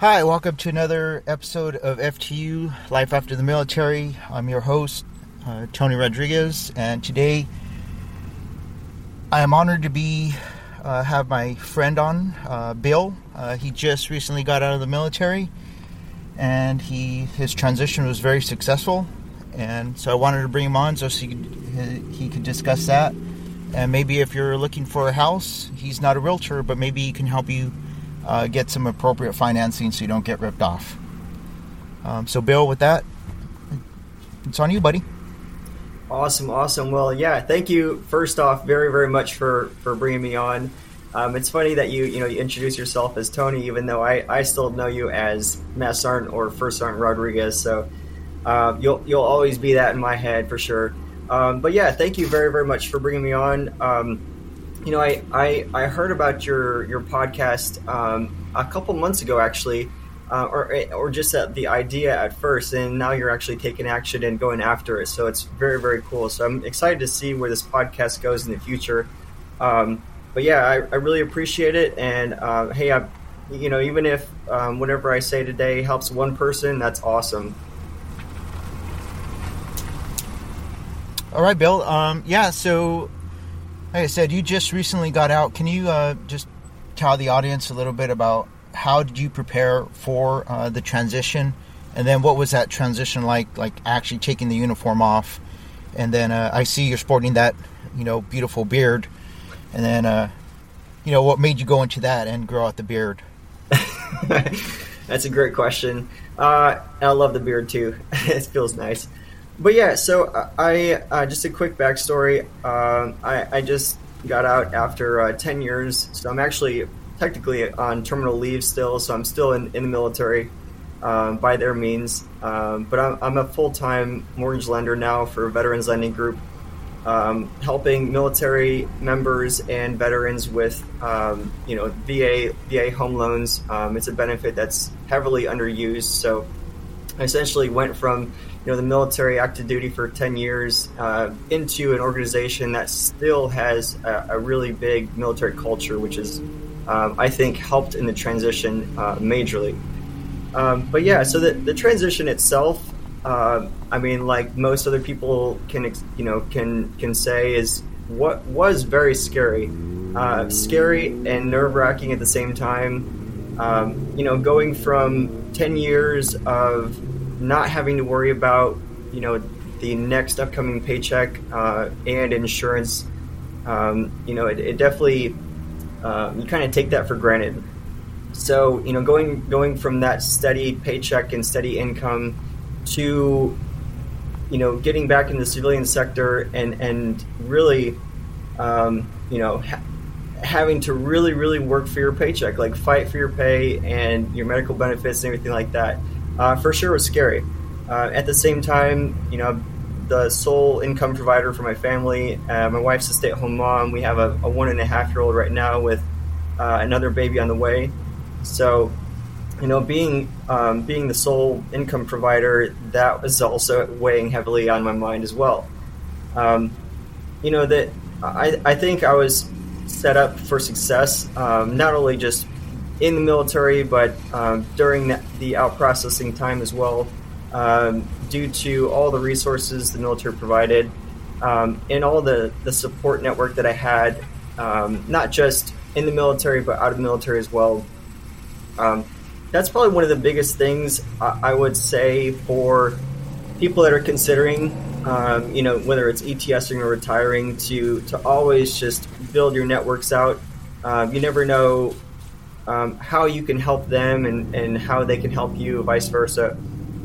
Hi, welcome to another episode of FTU Life After the Military. I'm your host, uh, Tony Rodriguez, and today I am honored to be uh, have my friend on, uh, Bill. Uh, he just recently got out of the military, and he his transition was very successful, and so I wanted to bring him on so he could, he could discuss that. And maybe if you're looking for a house, he's not a realtor, but maybe he can help you uh, get some appropriate financing so you don't get ripped off. Um, so, Bill, with that, it's on you, buddy. Awesome, awesome. Well, yeah, thank you. First off, very, very much for for bringing me on. Um, it's funny that you you know you introduce yourself as Tony, even though I, I still know you as Master Sergeant or First Sergeant Rodriguez. So uh, you'll you'll always be that in my head for sure. Um, but yeah, thank you very very much for bringing me on. Um, you know, I, I, I heard about your your podcast um, a couple months ago, actually, uh, or or just the idea at first, and now you're actually taking action and going after it. So it's very very cool. So I'm excited to see where this podcast goes in the future. Um, but yeah, I, I, really appreciate it. And uh, hey, I, you know, even if um, whatever I say today helps one person, that's awesome. All right, Bill. Um, yeah, so like I said, you just recently got out. Can you uh, just tell the audience a little bit about how did you prepare for uh, the transition, and then what was that transition like? Like actually taking the uniform off, and then uh, I see you're sporting that, you know, beautiful beard, and then, uh, you know, what made you go into that and grow out the beard? That's a great question. Uh, I love the beard too. it feels nice but yeah, so uh, I uh, just a quick backstory. Uh, I, I, just got out after uh, ten years, so I'm actually technically on terminal leave still. So I'm still in, in the military um, by their means, um, but I'm, I'm a full time mortgage lender now for Veterans Lending Group, um, helping military members and veterans with um, you know VA VA home loans. Um, it's a benefit that's heavily underused, so I essentially went from know the military active duty for 10 years uh, into an organization that still has a, a really big military culture which is um, i think helped in the transition uh, majorly. Um, but yeah so the, the transition itself uh, i mean like most other people can you know can can say is what was very scary uh, scary and nerve-wracking at the same time. Um, you know going from 10 years of not having to worry about you know the next upcoming paycheck uh, and insurance. Um, you know, it, it definitely uh, you kind of take that for granted. So you know, going going from that steady paycheck and steady income to you know getting back in the civilian sector and and really um, you know ha- having to really really work for your paycheck like fight for your pay and your medical benefits and everything like that uh, for sure was scary. Uh, at the same time, you know, the sole income provider for my family. Uh, my wife's a stay-at-home mom. We have a, a, one and a half year old right now with uh, another baby on the way. So, you know, being um, being the sole income provider, that was also weighing heavily on my mind as well. Um, you know that I, I think I was set up for success, um, not only just in the military, but um, during the, out processing time as well, um, due to all the resources the military provided um, and all the, the support network that I had, um, not just in the military, but out of the military as well. Um, that's probably one of the biggest things I, I would say for people that are considering, um, you know, whether it's ETSing or retiring, to, to always just build your networks out. you never know um, how you can help them and, and how they can help you, vice versa.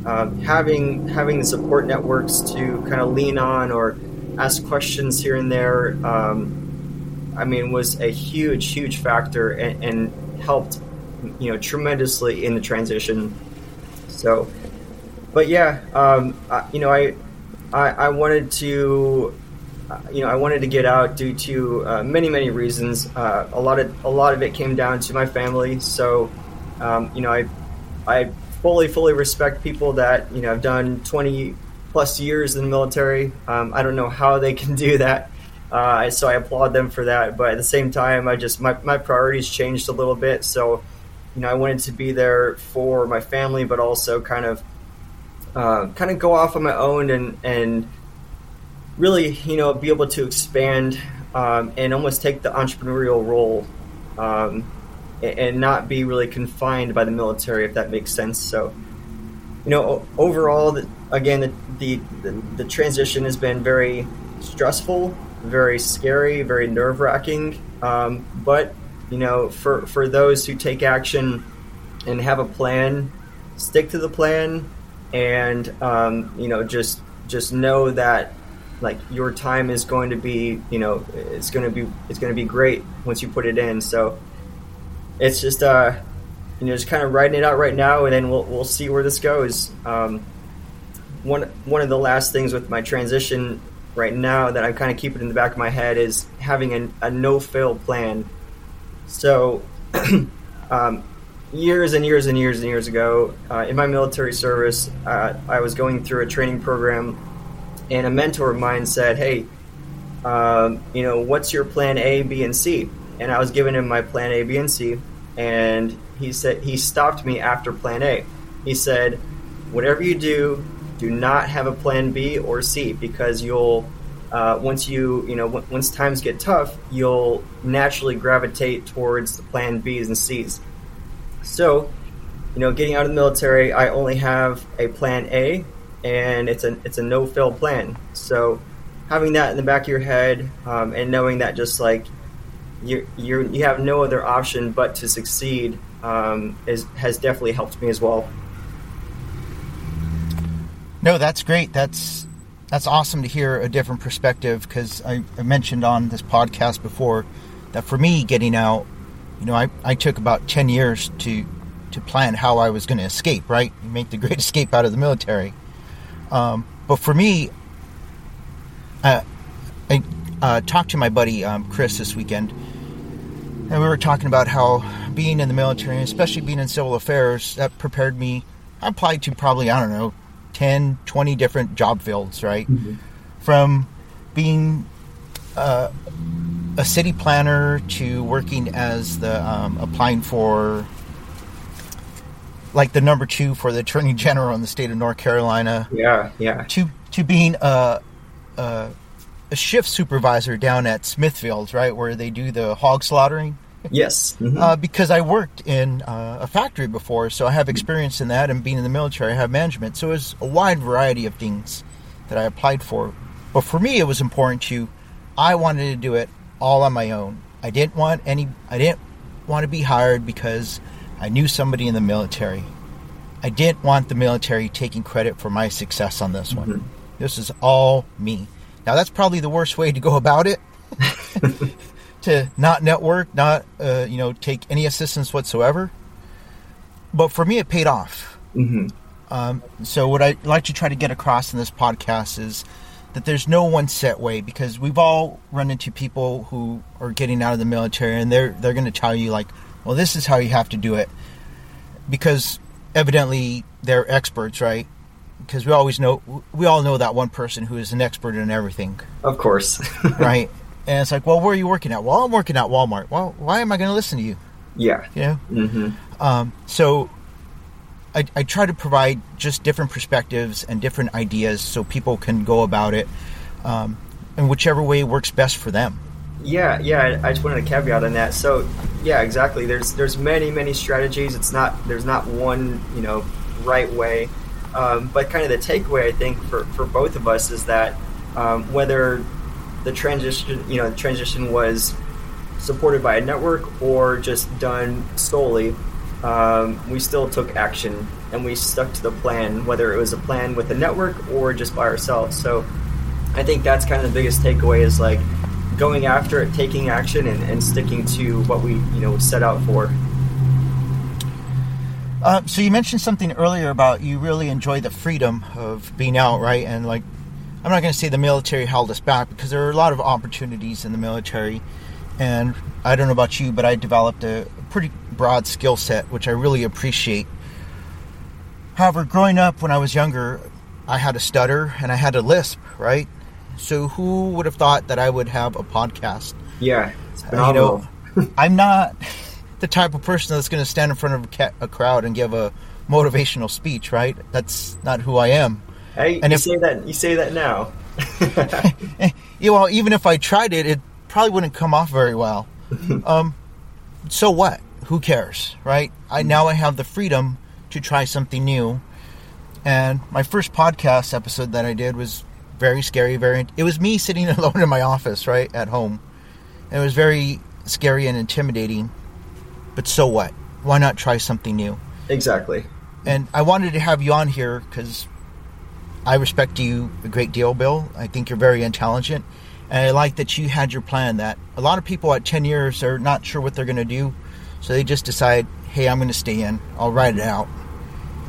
Um, having having the support networks to kind of lean on or ask questions here and there, um, I mean, was a huge, huge factor and, and, helped, you know, tremendously in the transition. So, but yeah, um, I, you know, I, I, I wanted to, you know, I wanted to get out due to uh, many, many reasons. Uh, a lot of a lot of it came down to my family. So, um, you know, I, I fully, fully respect people that you know have done twenty plus years in the military. Um, I don't know how they can do that. Uh, so I applaud them for that. But at the same time, I just my, my priorities changed a little bit. So, you know, I wanted to be there for my family, but also kind of uh, kind of go off on my own and and really, you know, be able to expand um, and almost take the entrepreneurial role. Um, and not be really confined by the military, if that makes sense. So, you know, overall, again, the, the, the, transition has been very stressful, very scary, very nerve wracking. Um, but, you know, for, for those who take action and have a plan, stick to the plan and, um, you know, just, just know that like your time is going to be, you know, it's going to be, it's going to be great once you put it in. So it's just, uh, you know, just kind of writing it out right now, and then we'll we'll see where this goes. Um, one one of the last things with my transition right now that I'm kind of keeping in the back of my head is having a, a no fail plan. So, um, years and years and years and years ago, uh, in my military service, uh, I was going through a training program, and a mentor of mine said, "Hey, um, you know, what's your plan A, B, and C?" And I was giving him my plan A, B, and C, and he said he stopped me after plan A. He said, "Whatever you do, do not have a plan B or C because you'll uh, once you you know w- once times get tough, you'll naturally gravitate towards the plan B's and C's." So, you know, getting out of the military, I only have a plan A, and it's a it's a no fail plan. So, having that in the back of your head um, and knowing that just like you you you have no other option but to succeed um, is has definitely helped me as well. No, that's great. That's that's awesome to hear a different perspective because I, I, mentioned on this podcast before that for me getting out, you know, I, I took about ten years to to plan how I was going to escape. Right, make the great escape out of the military. Um, but for me, uh, I uh, talked to my buddy um, Chris this weekend, and we were talking about how being in the military, especially being in civil affairs, that prepared me. I applied to probably, I don't know, 10, 20 different job fields, right? Mm-hmm. From being uh, a city planner to working as the, um, applying for, like the number two for the attorney general in the state of North Carolina. Yeah, yeah. To, to being a, a a shift supervisor down at Smithfields, right, where they do the hog slaughtering. Yes. Mm-hmm. Uh, because I worked in uh, a factory before, so I have experience in that, and being in the military, I have management. So it was a wide variety of things that I applied for. But for me, it was important to, I wanted to do it all on my own. I didn't want any, I didn't want to be hired because I knew somebody in the military. I didn't want the military taking credit for my success on this one. Mm-hmm. This is all me. Now that's probably the worst way to go about it. to not network, not uh, you know take any assistance whatsoever. But for me, it paid off. Mm-hmm. Um, so what I like to try to get across in this podcast is that there's no one set way because we've all run into people who are getting out of the military and they're they're going to tell you like, well, this is how you have to do it because evidently they're experts, right? because we always know we all know that one person who is an expert in everything. Of course, right? And it's like, well, where are you working at? Well, I'm working at Walmart. Well, why am I going to listen to you? Yeah, you know. Mm-hmm. Um, so I, I try to provide just different perspectives and different ideas so people can go about it um, in whichever way works best for them. Yeah, yeah. I just wanted to caveat on that. So, yeah, exactly. There's there's many many strategies. It's not there's not one you know right way. Um, but kind of the takeaway I think for, for both of us is that um, whether the transition, you know, the transition was supported by a network or just done solely, um, we still took action and we stuck to the plan, whether it was a plan with a network or just by ourselves. So I think that's kind of the biggest takeaway is like going after it, taking action, and, and sticking to what we you know set out for. Uh, so you mentioned something earlier about you really enjoy the freedom of being out, right? And like, I'm not going to say the military held us back because there are a lot of opportunities in the military. And I don't know about you, but I developed a pretty broad skill set, which I really appreciate. However, growing up when I was younger, I had a stutter and I had a lisp, right? So who would have thought that I would have a podcast? Yeah, Uh, you know, I'm not the type of person that's going to stand in front of a, ca- a crowd and give a motivational speech, right? That's not who I am. hey, and you if- say that. You say that now. You know, even if I tried it, it probably wouldn't come off very well. um, so what? Who cares, right? I now I have the freedom to try something new. And my first podcast episode that I did was very scary. Very, it was me sitting alone in my office, right at home. And it was very scary and intimidating. But so what? Why not try something new? exactly. And I wanted to have you on here because I respect you a great deal, Bill. I think you're very intelligent. And I like that you had your plan that a lot of people at 10 years are not sure what they're going to do. So they just decide, hey, I'm going to stay in. I'll ride it out.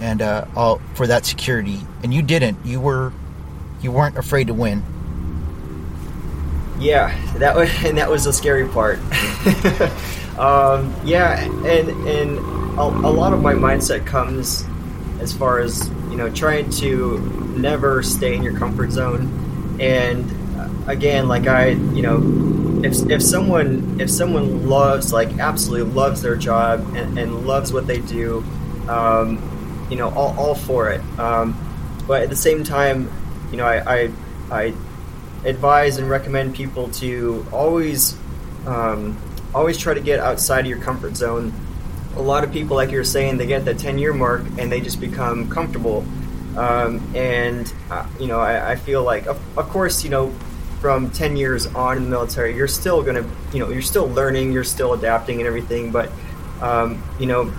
And uh, I'll, for that security. And you didn't. You were, you weren't afraid to win. Yeah, that was and that was the scary part. um, yeah, and and a, a lot of my mindset comes as far as you know trying to never stay in your comfort zone, and uh, again, like I, you know, if if someone if someone loves like absolutely loves their job and, and loves what they do, um, you know, all, all for it. Um, but at the same time, you know, I, I I advise and recommend people to always um, always try to get outside of your comfort zone. A lot of people, like you're saying, they get that 10 year mark and they just become comfortable. Um, and uh, you know, I, I feel like, of, of course, you know, from 10 years on in the military, you're still gonna, you know, you're still learning, you're still adapting and everything. But um, you know,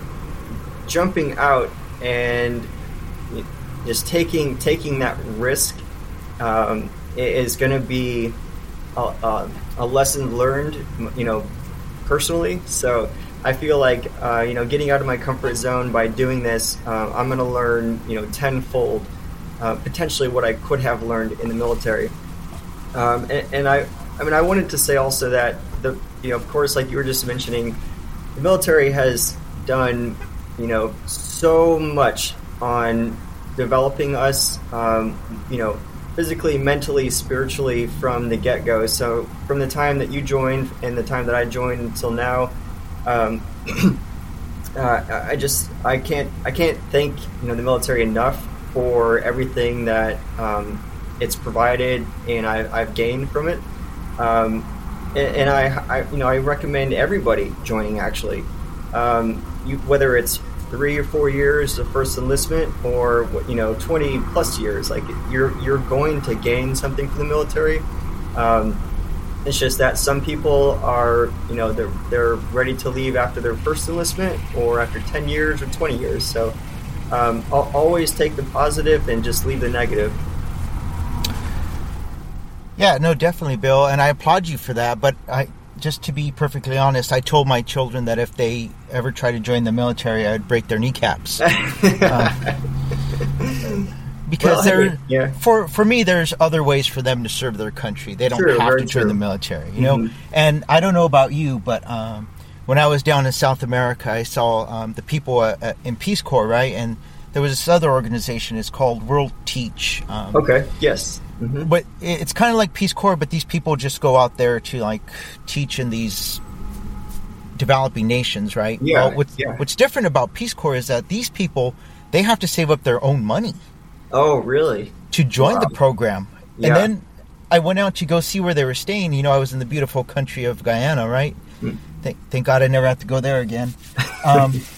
jumping out and just taking taking that risk um, is going to be a, a, a lesson learned, you know, personally. So I feel like uh, you know, getting out of my comfort zone by doing this, uh, I'm going to learn, you know, tenfold, uh, potentially what I could have learned in the military. Um, and, and I, I mean, I wanted to say also that the, you know, of course, like you were just mentioning, the military has done, you know, so much on developing us, um, you know, physically, mentally, spiritually from the get go. So from the time that you joined and the time that I joined until now, um, uh, I just I can't I can't thank you know the military enough for everything that um, it's provided and I, I've gained from it. Um, and, and I, I, you know, I recommend everybody joining. Actually, um, you, whether it's three or four years of first enlistment, or you know, twenty plus years, like you're you're going to gain something from the military. Um, it's just that some people are, you know, they're they're ready to leave after their first enlistment, or after ten years or twenty years. So, um, al- always take the positive and just leave the negative. Yeah, no, definitely, Bill, and I applaud you for that. But I, just to be perfectly honest, I told my children that if they ever try to join the military, I'd break their kneecaps. because Well, I mean, yeah. for for me, there's other ways for them to serve their country. They don't True, have to join true. the military, you know. Mhm. And I don't know about you, but um, when I was down in South America, I saw um, the people uh, uh, in Peace Corps, right? And there was this other organization. It's called World Teach. Um, Okay. Yes. Hmm but it's kind of like Peace Corps, but these people just go out there to like teach in these developing nations, right? Yeah, Well, what's, yeah. what's different about Peace Corps is that these people they have to save up their own money Oh, really? to join Wow. the program, Yeah. and then I went out to go see where they were staying. You know, I was in the beautiful country of Guyana, right? Hmm. Thank, thank God I never have to go there again. Um,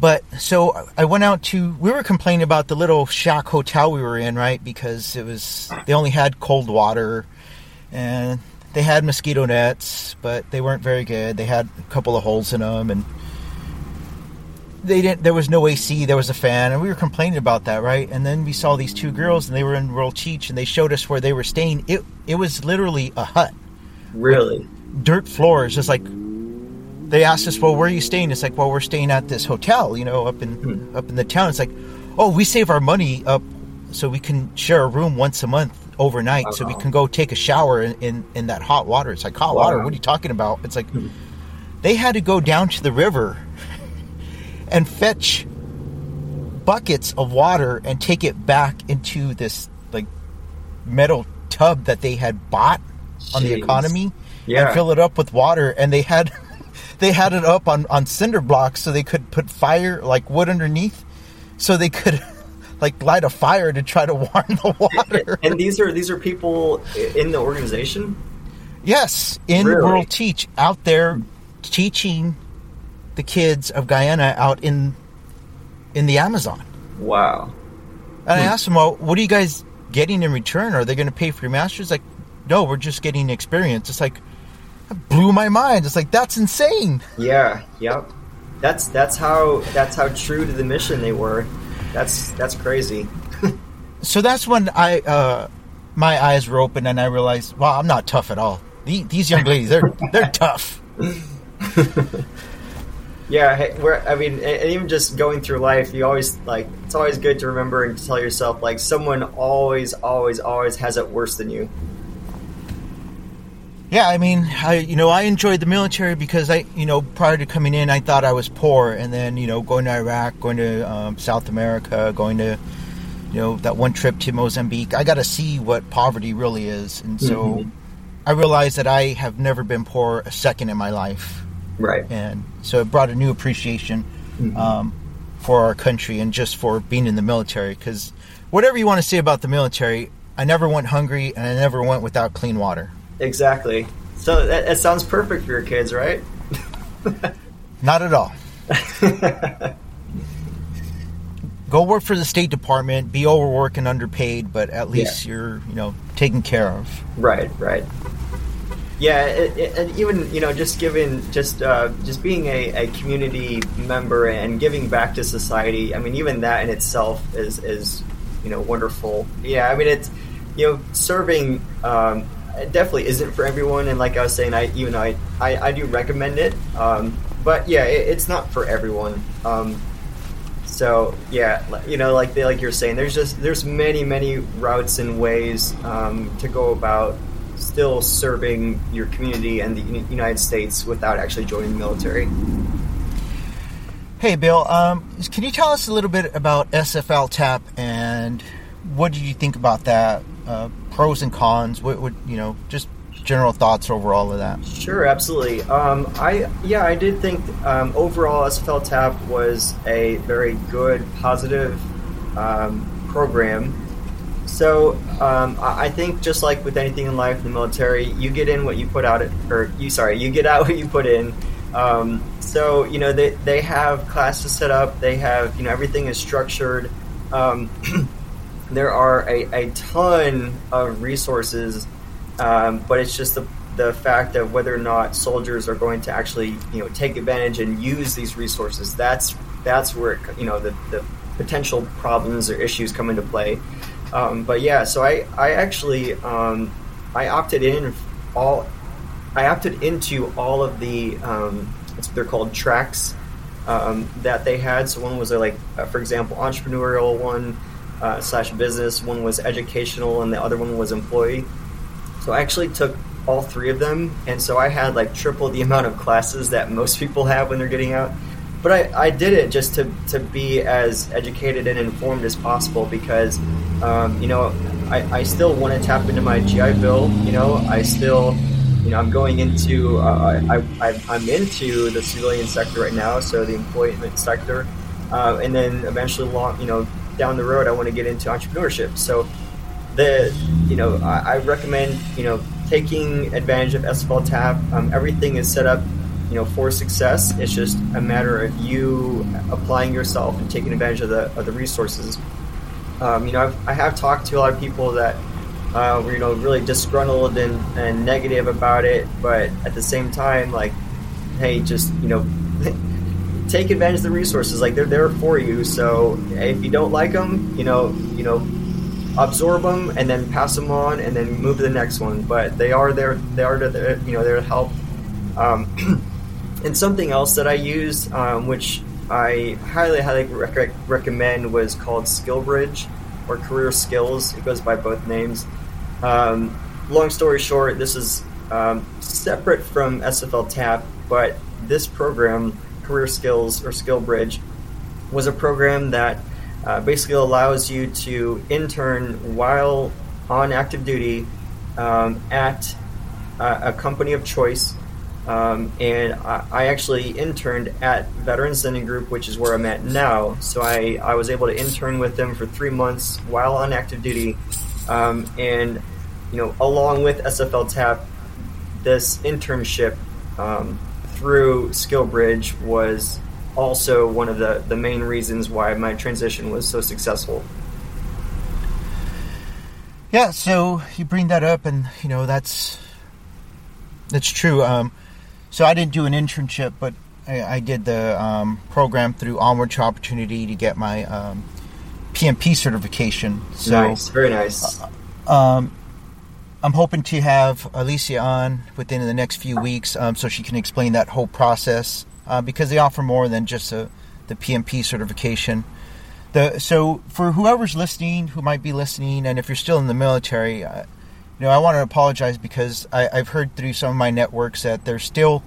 but so I went out to. We were complaining about the little shack hotel we were in, right? Because it was they only had cold water, and they had mosquito nets, but they weren't very good. They had a couple of holes in them, and they didn't. There was no AC. There was a fan, and we were complaining about that, right? And then we saw these two girls, and they were in World Teach, and they showed us where they were staying. It it was literally a hut Really? dirt floors, just like they asked us, "Well, where are you staying?" It's like, "Well, we're staying at this hotel, you know, up in Hmm. up in the town." It's like, "Oh, we save our money up so we can share a room once a month overnight, so we can go take a shower in, in in that hot water." It's like hot water. Wow. What are you talking about? It's like they had to go down to the river and fetch buckets of water and take it back into this like metal tub that they had bought on the economy Yeah. and fill it up with water and they had they had it up on on cinder blocks so they could put fire like wood underneath so they could like light a fire to try to warm the water And these are these are people in the organization. yes in Really? world teach out there teaching the kids of guyana out in in the amazon Wow. and i hmm. asked them well what are you guys getting in return are they going to pay for your masters like no we're just getting experience it's like blew my mind it's like that's insane Yeah. Yep. That's that's how that's how true to the mission they were. That's that's crazy. so that's when I uh, my eyes were open and I realized, wow, I'm not tough at all. The- These young ladies, they're they're tough. Yeah, hey, we're, I mean, and even just going through life, you always like it's always good to remember and to tell yourself like someone always, always, always has it worse than you. Yeah, I mean, I you know I enjoyed the military because I you know prior to coming in I thought I was poor, and then you know going to Iraq, going to um, South America, going to you know that one trip to Mozambique, I got to see what poverty really is, and so Mhm. I realized that I have never been poor a second in my life. Right. and so it brought a new appreciation Mhm. um, for our country and just for being in the military. Because whatever you want to say about the military, I never went hungry and I never went without clean water. Exactly. So that, that sounds perfect for your kids, right? Not at all. Go work for the State Department, be overworked and underpaid, but at least you're you know taken care of. Right, right. Yeah, it, it, and even you know, just giving, just uh, just being a, a community member and giving back to society. I mean, even that in itself is is you know wonderful. Yeah, I mean, it's you know, serving um, it definitely isn't for everyone. And like I was saying, I even I I, I do recommend it, um, but yeah, it, it's not for everyone. Um, so yeah, you know, like they, like you're saying, there's just there's many many routes and ways um, to go about still serving your community and the United States without actually joining the military. Hey, Bill, um, can you tell us a little bit about SFL TAP and what did you think about that? Uh, pros and cons. What would you know? Just general thoughts over all of that. Sure, absolutely. Um, I yeah, I did think um, overall SFL TAP was a very good, positive um, program. So um, I think just like with anything in life, in the military, you get in what you put out, or you sorry, you get out what you put in. Um, so you know they they have classes set up. They have you know everything is structured. There are a, a ton of resources, um, but it's just the the fact of whether or not soldiers are going to actually you know take advantage and use these resources. That's that's where it, you know the, the potential problems or issues come into play. Um, but yeah, so I I actually um, I opted in all I opted into all of the um, they're called tracks um, that they had. So one was uh, like, uh, for example, entrepreneurial one uh, slash business. One was educational, and the other one was employee. So I actually took all three of them, and so I had like triple the amount of classes that most people have when they're getting out. But I, I did it just to, to be as educated and informed as possible because, um, you know, I, I still want to tap into my GI Bill. You know, I still, you know, I'm going into, uh, I, I, I'm into the civilian sector right now, so the employment sector. Uh, and then eventually, long, you know, down the road, I want to get into entrepreneurship. So, the you know I, I recommend you know taking advantage of SFL Tap. Um, everything is set up you know for success. It's just a matter of you applying yourself and taking advantage of the of the resources. Um, you know I've, I have talked to a lot of people that uh, were you know really disgruntled and, and negative about it, but at the same time like hey just you know take advantage of the resources like they're there for you so if you don't like them you know you know absorb them and then pass them on and then move to the next one but they are there they are to you know there to help um, and something else that I use, um, which I highly, highly rec- recommend, was called SkillBridge or Career Skills. It goes by both names. Um, long story short, this is um, separate from SFL TAP, but this program, Career Skills or SkillBridge, was a program that uh, basically allows you to intern while on active duty um, at a, a company of choice um, and I, I, actually interned at Veterans Lending Group, which is where I'm at now. So I, I was able to intern with them for three months while on active duty. Um, and, you know, along with SFL TAP, this internship um, through SkillBridge was also one of the, the main reasons why my transition was so successful. Yeah, so you bring that up, and you know that's that's true. Um, so I didn't do an internship, but I, I did the um, program through Onward to Opportunity to get my um, PMP certification. So, nice, very nice. Uh, um, I'm hoping to have Alicia on within the next few weeks, um, so she can explain that whole process uh, because they offer more than just a, the PMP certification. The so for whoever's listening, who might be listening, and if you're still in the military. Uh, you know, I want to apologize because I, have heard through some of my networks that there's still.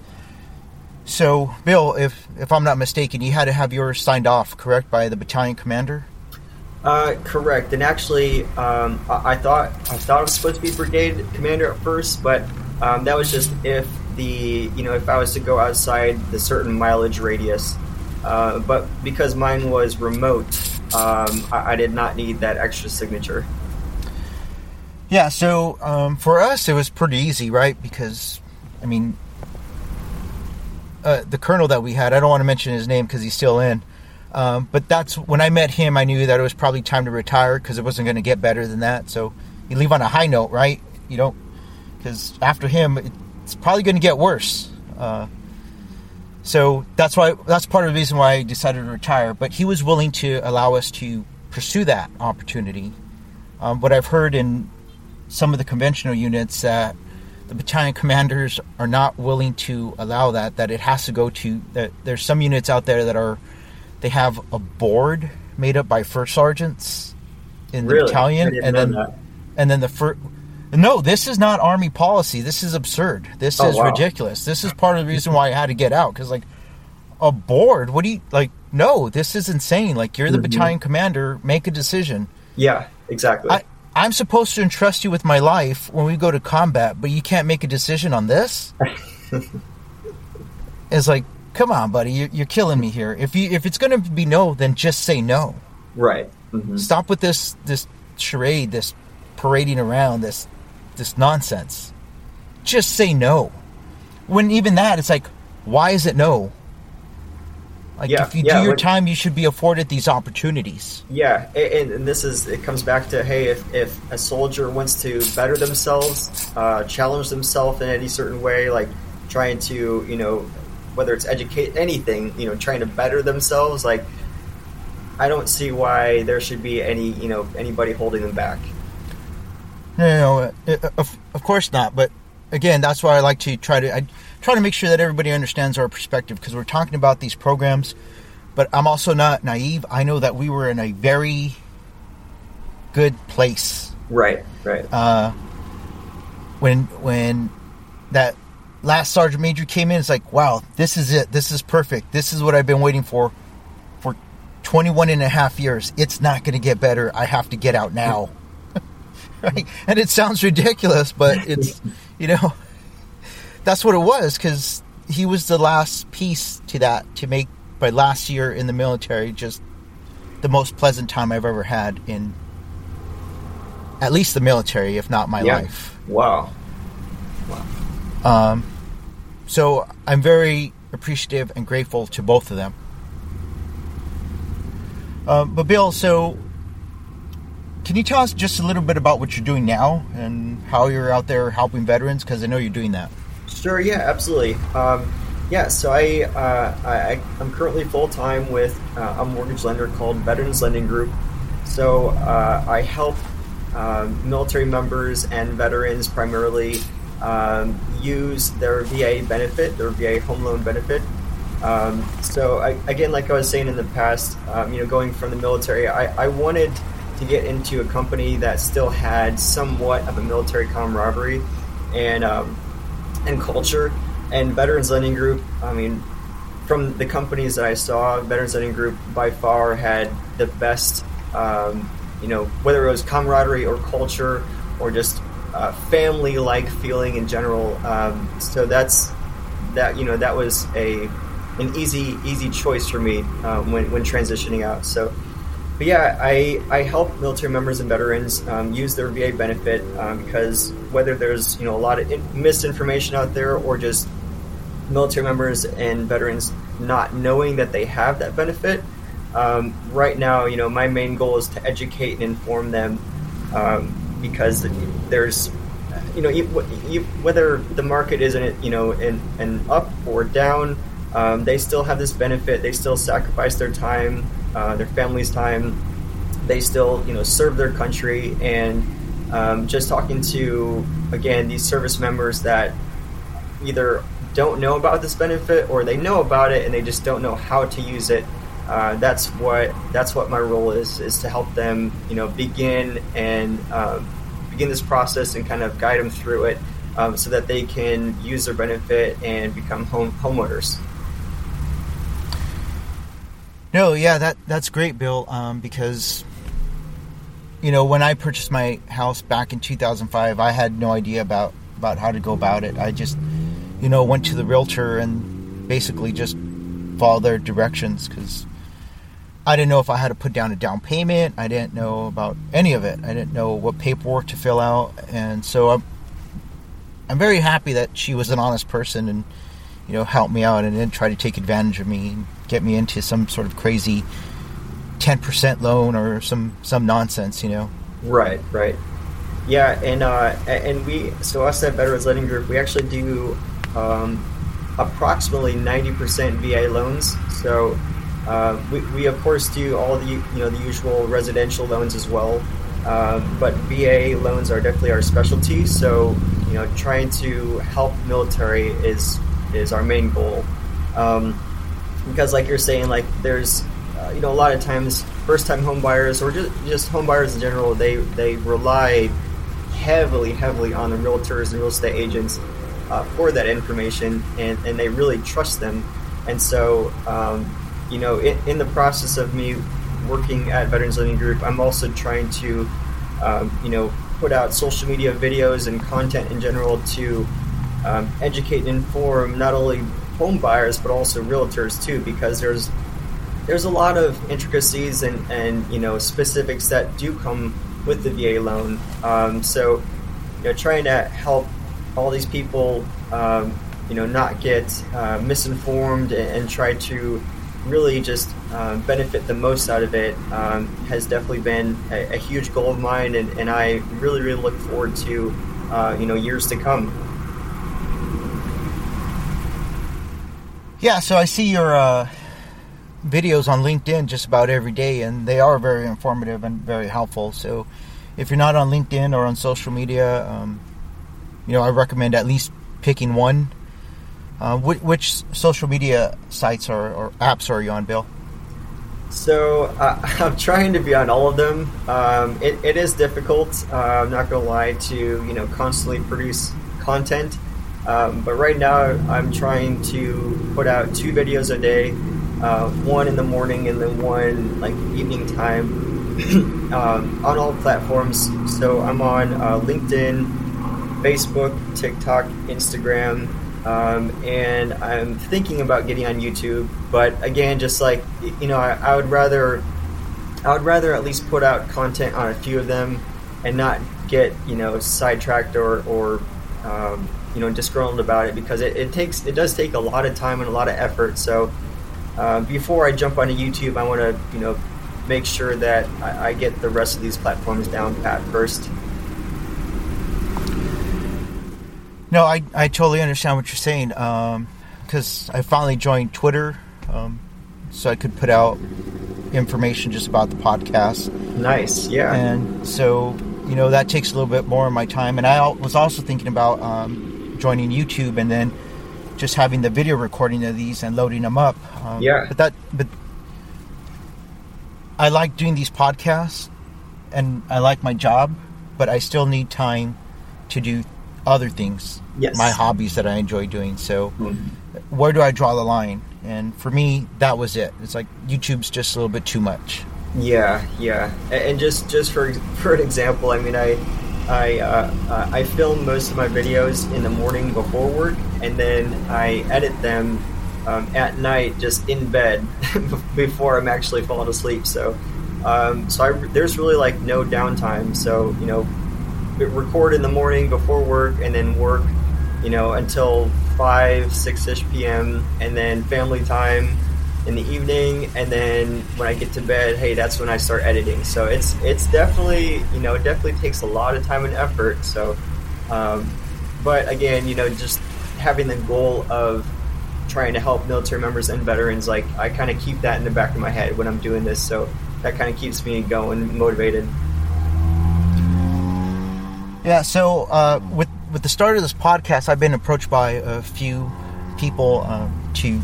So, Bill, if if I'm not mistaken, you had to have yours signed off, correct, by the battalion commander. Uh, correct. And actually, um, I, I, thought I thought I was supposed to be brigade commander at first, but um, that was just if the you know if I was to go outside the certain mileage radius. Uh, but because mine was remote, um, I, I did not need that extra signature. Yeah, so um, for us, it was pretty easy, right? Because, I mean, uh, the colonel that we had, I don't want to mention his name because he's still in. Um, but that's when I met him, I knew that it was probably time to retire because it wasn't going to get better than that. So you leave on a high note, right? You don't, because after him, it's probably going to get worse. Uh, so that's why that's part of the reason why I decided to retire. But he was willing to allow us to pursue that opportunity. Um, what I've heard in some of the conventional units that the battalion commanders are not willing to allow that that it has to go to that there's some units out there that are they have a board made up by first sergeants in the really? battalion and then that. and then the first no this is not army policy this is absurd this oh, is wow. ridiculous this is part of the reason why i had to get out because like a board what do you like no this is insane like you're the mm-hmm. battalion commander make a decision yeah exactly I, I'm supposed to entrust you with my life when we go to combat, but you can't make a decision on this. it's like, come on, buddy, you're, you're, killing me here. If you if it's going to be no, then just say no. Right. Mm-hmm. Stop with this this charade, this parading around, this this nonsense. Just say no. When even that, it's like, why is it no? Like yeah, if you yeah, do your time, you should be afforded these opportunities. Yeah, and, and, this is it comes back to hey, if, if a soldier wants to better themselves, uh, challenge themselves in any certain way, like trying to you know whether it's educate anything, you know, trying to better themselves, like I don't see why there should be any you know anybody holding them back. No, no, uh, of, of course not. But again, that's why I like to try to. I, try to make sure that everybody understands our perspective because we're talking about these programs, but I'm also not naive. I know that we were in a very good place. Right, right. Uh, when when that last sergeant major came in, it's like, wow, this is it. This is perfect. This is what I've been waiting for for 21 and a half years. It's not going to get better. I have to get out now. right? And it sounds ridiculous, but it's, you know, that's what it was because he was the last piece to that to make my last year in the military just the most pleasant time I've ever had in at least the military, if not my yeah. life. Wow. Wow. Um, so I'm very appreciative and grateful to both of them. Um, but Bill, so can you tell us just a little bit about what you're doing now and how you're out there helping veterans? Because I know you're doing that. Sure. Yeah. Absolutely. Um, yeah. So I, uh, I am currently full time with uh, a mortgage lender called Veterans Lending Group. So uh, I help um, military members and veterans primarily um, use their VA benefit, their VA home loan benefit. Um, so I, again, like I was saying in the past, um, you know, going from the military, I, I wanted to get into a company that still had somewhat of a military camaraderie and um, and culture. And Veterans Lending Group, I mean, from the companies that I saw, Veterans Lending Group by far had the best, um, you know, whether it was camaraderie or culture or just uh, family-like feeling in general. Um, so that's that. You know, that was a an easy easy choice for me uh, when when transitioning out. So. But yeah, I, I help military members and veterans um, use their VA benefit um, because whether there's you know a lot of in- misinformation out there or just military members and veterans not knowing that they have that benefit, um, right now you know my main goal is to educate and inform them um, because there's you know whether the market isn't you know in, in up or down, um, they still have this benefit. They still sacrifice their time, uh, their family's time. They still you know serve their country and um, just talking to again these service members that either don't know about this benefit or they know about it and they just don't know how to use it uh, that's what that's what my role is is to help them you know begin and um, begin this process and kind of guide them through it um, so that they can use their benefit and become home homeowners. No, yeah, that that's great, Bill. Um, because you know when I purchased my house back in 2005, I had no idea about about how to go about it. I just you know went to the realtor and basically just followed their directions because I didn't know if I had to put down a down payment. I didn't know about any of it. I didn't know what paperwork to fill out, and so I'm I'm very happy that she was an honest person and you know helped me out and didn't try to take advantage of me and get me into some sort of crazy ten percent loan or some some nonsense. You know. Right. Right. Yeah, and uh, and we so us at Veterans Lending Group, we actually do um, approximately ninety percent VA loans. So uh, we, we of course do all the you know the usual residential loans as well, uh, but VA loans are definitely our specialty. So you know, trying to help military is is our main goal. Um, because, like you're saying, like there's uh, you know a lot of times first time home buyers or just just home buyers in general, they they rely heavily heavily on the realtors and real estate agents uh, for that information, and and they really trust them, and so. Um, you know, in, in, the process of me working at Veterans Lending Group, I'm also trying to, um, you know, put out social media videos and content in general to um, educate and inform not only home buyers but also realtors too, because there's there's a lot of intricacies and, and you know specifics that do come with the VA loan. Um, so, you know, trying to help all these people, um, you know, not get uh, misinformed and, and try to really just uh, benefit the most out of it um, has definitely been a, a, huge goal of mine, and, and I really, really look forward to uh, you know years to come. Yeah, so I see your uh, videos on LinkedIn just about every day, and they are very informative and very helpful. So if you're not on LinkedIn or on social media, um, you know I recommend at least picking one uh, which, which, social media sites or, or, apps are you on, Bill? So uh, I'm trying to be on all of them. Um, it, it is difficult. Uh, I'm not going to lie to you know constantly produce content. Um, but right now I'm trying to put out two videos a day, uh, one in the morning and then one like evening time um, on all platforms. So I'm on uh, LinkedIn, Facebook, TikTok, Instagram, um, and I'm thinking about getting on YouTube. But again, just like you know, I, I, would rather I would rather at least put out content on a few of them and not get you know sidetracked or or um, you know disgruntled about it because it, it, takes it does take a lot of time and a lot of effort. So uh, before I jump onto YouTube, I want to you know make sure that I, I get the rest of these platforms down pat first. No, I, I totally understand what you're saying. Because um, I finally joined Twitter, um, so I could put out information just about the podcast. Nice, yeah. And so, you know, that takes a little bit more of my time. And I was also thinking about um, joining YouTube and then just having the video recording of these and loading them up. Um, yeah. But that, but I like doing these podcasts, and I like my job, but I still need time to do other things. Yes. My hobbies that I enjoy doing. So, mm-hmm. where do I draw the line? And for me, that was it. It's like YouTube's just a little bit too much. Yeah, yeah, and just just for for an example, I mean, I I uh, uh, I film most of my videos in the morning before work, and then I edit them um, at night, just in bed before I'm actually falling asleep. So, um, so I, there's really like no downtime. So you know, record in the morning before work, and then work, you know, until five six ish p.m. and then family time in the evening, and then when I get to bed, hey, that's when I start editing. So it's it's definitely you know it definitely takes a lot of time and effort. So, um, but again, you know, just having the goal of trying to help military members and veterans, like I kind of keep that in the back of my head when I'm doing this. So that kind of keeps me going, motivated. Yeah. So uh, with with the start of this podcast, I've been approached by a few people um, to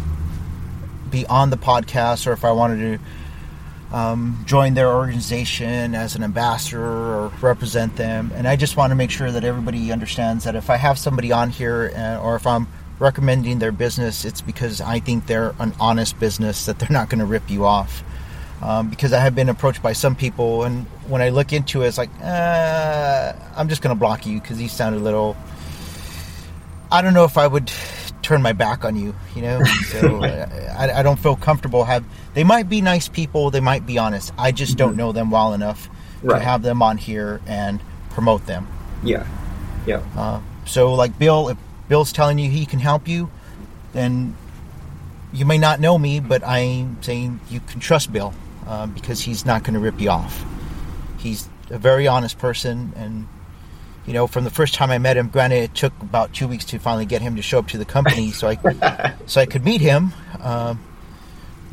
be on the podcast or if I wanted to um, join their organization as an ambassador or represent them. And I just want to make sure that everybody understands that if I have somebody on here uh, or if I'm recommending their business, it's because I think they're an honest business, that they're not going to rip you off. Um, because I have been approached by some people, and when I look into it, it's like, uh, I'm just going to block you because you sound a little. I don't know if I would turn my back on you, you know. So I, I, don't feel comfortable. Have they might be nice people, they might be honest. I just don't mm-hmm. know them well enough right. to have them on here and promote them. Yeah, yeah. Uh, so like Bill, if Bill's telling you he can help you, then you may not know me, but I'm saying you can trust Bill uh, because he's not going to rip you off. He's a very honest person and you know, from the first time I met him, granted it took about two weeks to finally get him to show up to the company, so I so I could meet him. Um,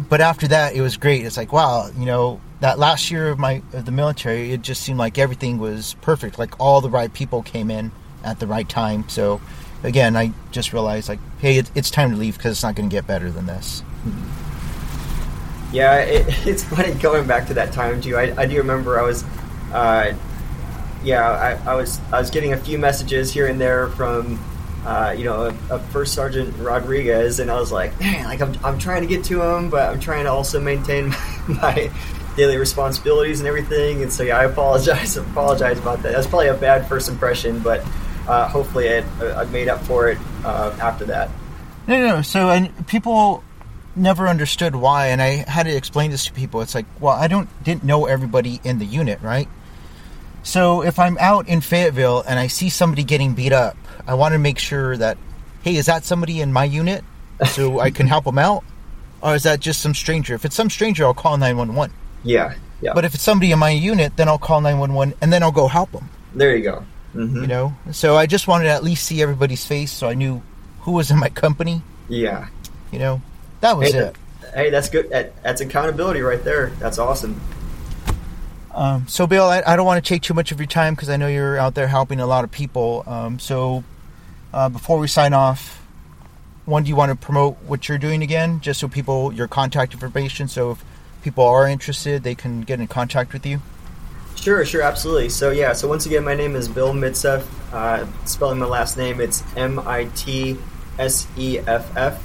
but after that, it was great. It's like, wow, you know, that last year of my of the military, it just seemed like everything was perfect. Like all the right people came in at the right time. So again, I just realized like, hey, it, it's time to leave because it's not going to get better than this. Yeah, it, it's funny going back to that time too. I, I do remember I was uh, yeah, I, I, was I was getting a few messages here and there from uh, you know a, a, First Sergeant Rodriguez, and I was like, man, like I'm, I'm trying to get to him, but I'm trying to also maintain my daily responsibilities and everything. And so yeah, I apologize apologize about that. That's probably a bad first impression, but uh, hopefully I, I made up for it uh, after that. No, no. So and people never understood why, and I had to explain this to people. It's like, well, I don't didn't know everybody in the unit, right? So if I'm out in Fayetteville and I see somebody getting beat up, I want to make sure that, hey, is that somebody in my unit so I can help them out? Or is that just some stranger? If it's some stranger, I'll call 911. Yeah, yeah. But if it's somebody in my unit, then I'll call 911 and then I'll go help them. There you go. Mm-hmm. You know? So I just wanted to at least see everybody's face so I knew who was in my company. Yeah. You know? That was hey, it. Hey, that's good. That's accountability right there. That's awesome. Um, so, Bill, I, I, don't want to take too much of your time because I know you're out there helping a lot of people. Um, so, uh, before we sign off, one, do you want to promote what you're doing again, just so people your contact information, so if people are interested, they can get in contact with you? Sure, sure, absolutely. So, yeah, so once again, my name is Bill Mitseff. Uh, spelling my last name, it's M I T S E F F.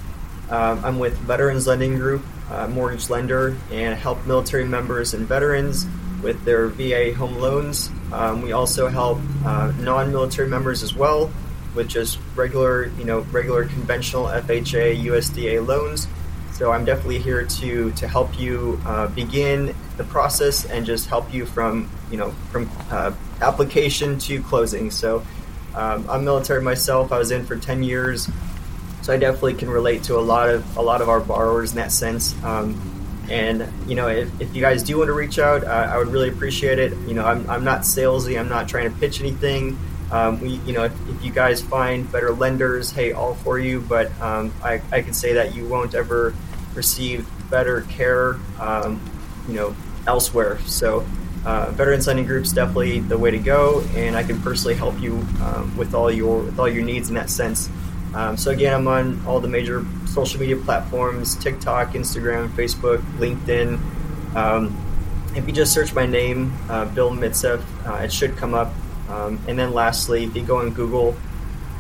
Um, I'm with Veterans Lending Group, mortgage lender, and help military members and veterans with their VA home loans. Um, we also help uh, non-military members as well with just regular, you know, regular conventional FHA, USDA loans. So I'm definitely here to to help you uh, begin the process and just help you from you know from uh, application to closing. So um, I'm military myself. I was in for 10 years, so I definitely can relate to a lot of a lot of our borrowers in that sense. Um, and you know, if, if you guys do want to reach out, uh, I would really appreciate it. You know, I'm, I'm not salesy. I'm not trying to pitch anything. Um, we, you know, if, if, you guys find better lenders, hey, all for you. But um, I, I can say that you won't ever receive better care, um, you know, elsewhere. So uh, Lending Group's definitely the way to go, and I can personally help you um, with all your with all your needs in that sense. Um, so again, I'm on all the major social media platforms: TikTok, Instagram, Facebook, LinkedIn. Um, if you just search my name, uh, Bill Mitseff, uh, it should come up. Um, and then lastly, if you go on Google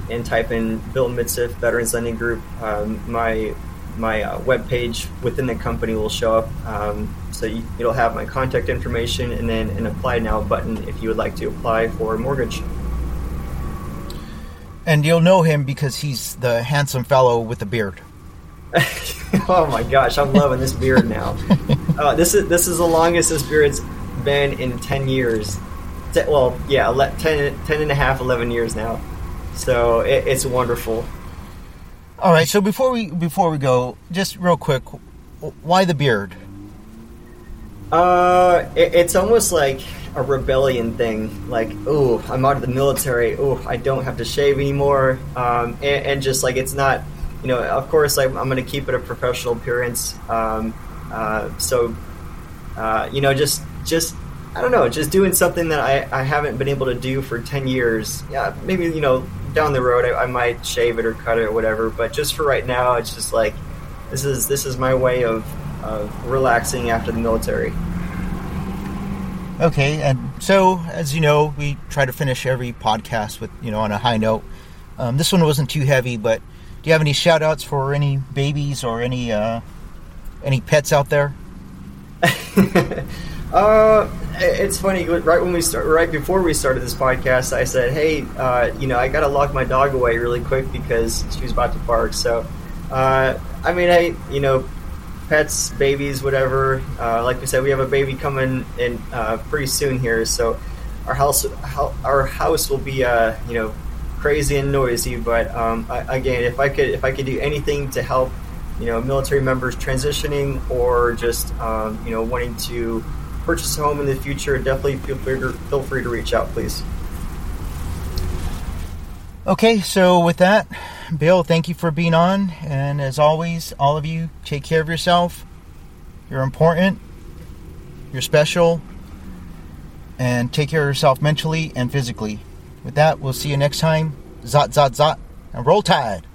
and type in Bill Mitseff Veterans Lending Group, um, my my uh, web page within the company will show up. Um, so you, it'll have my contact information and then an apply now button if you would like to apply for a mortgage. And you'll know him because he's the handsome fellow with the beard. oh my gosh, I'm loving this beard now. Uh, this is this is the longest this beard's been in 10 years. Well, yeah, 10, 10 and a half, 11 years now. So it, it's wonderful. All right. So before we before we go, just real quick, why the beard? Uh, it, it's almost like a rebellion thing. Like, oh, I'm out of the military. Oh, I don't have to shave anymore. Um, and, and, just like it's not, you know, of course, like, I'm going to keep it a professional appearance. Um, uh, so, uh, you know, just just I don't know, just doing something that I, I haven't been able to do for ten years. Yeah, maybe you know down the road I, I might shave it or cut it or whatever. But just for right now, it's just like this is this is my way of, of relaxing after the military. Okay, and so as you know, we try to finish every podcast with you know on a high note. Um, this one wasn't too heavy, but do you have any shout outs for any babies or any uh, any pets out there? uh, it's funny. Right when we start, right before we started this podcast, I said, "Hey, uh, you know, I got to lock my dog away really quick because she was about to bark." So, uh, I mean, I you know, pets, babies, whatever. Uh, like we said, we have a baby coming in uh, pretty soon here, so our house our house will be uh, you know crazy and noisy. But um, I, again, if I could if I could do anything to help you know military members transitioning or just um, you know wanting to purchase a home in the future, definitely feel free to feel free to reach out, please. Okay, so with that. Bill, thank you for being on. And as always, all of you, take care of yourself. You're important. You're special. And take care of yourself mentally and physically. With that, we'll see you next time. Zot, zot, zot. And roll tide.